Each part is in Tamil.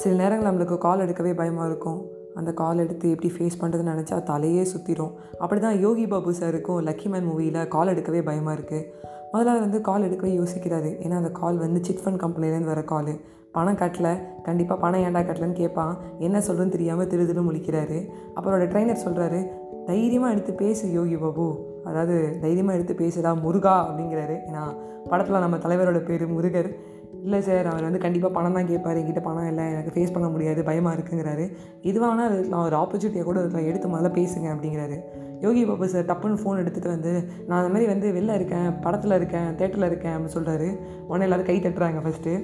சில நேரங்கள் நம்மளுக்கு கால் எடுக்கவே பயமாக இருக்கும். அந்த கால் எடுத்து எப்படி ஃபேஸ் பண்ணுறதுன்னு நினச்சா தலையே சுற்றிடும் அப்படி தான் யோகி பாபு சாருக்கும் லக்கி மேன் மூவியில் கால் எடுக்கவே பயமாக இருக்குது முதலாவது வந்து கால் எடுக்கவே யோசிக்கிறாரு. ஏன்னா அந்த கால் வந்து சிட் ஃபண்ட் கம்பெனிலேருந்து வர கால் பணம் கட்டல. கண்டிப்பாக பணம் ஏன்டா கட்டலன்னு கேட்பான் என்ன சொல்கிறேன்னு தெரியாமல் திரு திரு முழிக்கிறாரு. அப்புறம் ட்ரைனர் சொல்கிறாரு தைரியமாக எடுத்து பேசு யோகி பாபு. அதாவது தைரியமாக எடுத்து பேசுதா முருகா அப்படிங்கிறாரு. ஏன்னா படத்தில் நம்ம தலைவரோட பேர் முருகர். இல்லை சார் அவர் வந்து கண்டிப்பாக பணம் தான் கேட்பார். என்கிட்ட பணம் இல்லை எனக்கு ஃபேஸ் பண்ண முடியாது பயமாக இருக்குங்கிறாரு. இதுவானா நான் ஒரு ஆப்பர்ச்சுனிட்டியை கூட அதில் எடுத்து முதல்ல பேசுங்க அப்படிங்கிறாரு. யோகி பாபு சார் டப்புன்னு ஃபோன் எடுத்துகிட்டு வந்து நான் அந்த மாதிரி வந்து வெளில இருக்கேன் படத்தில் இருக்கேன் தேட்டரில் இருக்கேன் அப்படின்னு சொல்கிறாரு உடனே எல்லோரும் கை தட்டுறாங்க ஃபஸ்ட்டு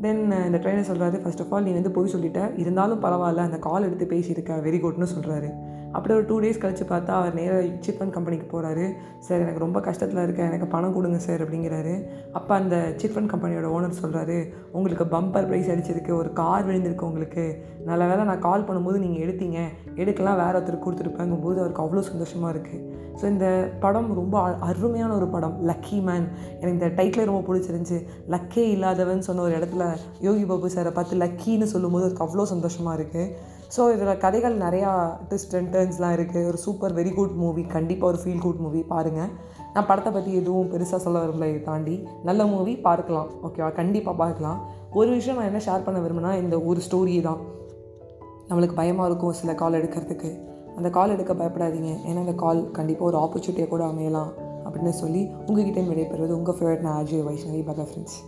தென் இந்த ட்ரெயினர் சொல்கிறாரு ஃபர்ஸ்ட் ஆஃப் ஆல் நீ வந்து போய் சொல்லிட்ட. இருந்தாலும் பரவாயில்ல அந்த கால் எடுத்து பேசியிருக்க. வெரி குட்னு சொல்கிறாரு அப்படியே ஒரு டூ டேஸ் கழித்து பார்த்தா அவர் நேராக சிட் ஃபண்ட் கம்பெனிக்கு போகிறாரு சார் எனக்கு ரொம்ப கஷ்டத்தில் இருக்கேன். எனக்கு பணம் கொடுங்க சார் அப்படிங்கிறாரு. அப்போ அந்த சிட் ஃபண்ட் கம்பெனியோட ஓனர் சொல்கிறாரு உங்களுக்கு பம்பர் ப்ரைஸ் அடிச்சிருக்கு. ஒரு கார் விழுந்திருக்கு உங்களுக்கு. நல்ல வேளை நான் கால் பண்ணும்போது நீங்கள் எடுத்தீங்க. எடுக்கலாம் வேறு ஒருத்தர் கொடுத்துருப்பேங்கும் போது அவருக்கு அவ்வளோ சந்தோஷமாக இருக்குது ஸோ இந்த படம் ரொம்ப அ- அருமையான ஒரு படம். லக்கி மேன் எனக்கு இந்த டைட்டிலே ரொம்ப பிடிச்சிருந்துச்சி. லக்கே இல்லாதவன் சொன்ன ஒரு இடத்துல யோகி பாபு சாரை பார்த்து லக்கின்னு சொல்லும்போது அதுக்கு அவ்வளோ சந்தோஷமாக இருக்குது ஸோ இதில் கதைகள் நிறையா ட்விஸ்ட் அண்ட் இருக்குது ஒரு சூப்பர் வெரி குட் மூவி கண்டிப்பாக ஒரு ஃபீல் குட் மூவி பாருங்கள் நான் படத்தை பற்றி எதுவும் பெருசாக சொல்ல விரும்பல. இதை தாண்டி நல்ல மூவி பார்க்கலாம். ஓகேவா கண்டிப்பாக பார்க்கலாம். ஒரு விஷயம் நான் என்ன ஷேர் பண்ண விரும்புனா இந்த ஒரு ஸ்டோரி தான். நம்மளுக்கு பயமாக இருக்கும் சில கால் எடுக்கிறதுக்கு. அந்த கால் எடுக்க பயப்படாதீங்க. ஏன்னா அந்த கால் கண்டிப்பாக ஒரு ஆப்பர்ச்சுனிட்டியை கூட அமையலாம் அப்படின்னு சொல்லி உங்ககிட்ட விடைபெறுவது உங்கள் ஃபேவரட் நான் அஜய் வைஷ்ணவி பகா ஃப்ரெண்ட்ஸ்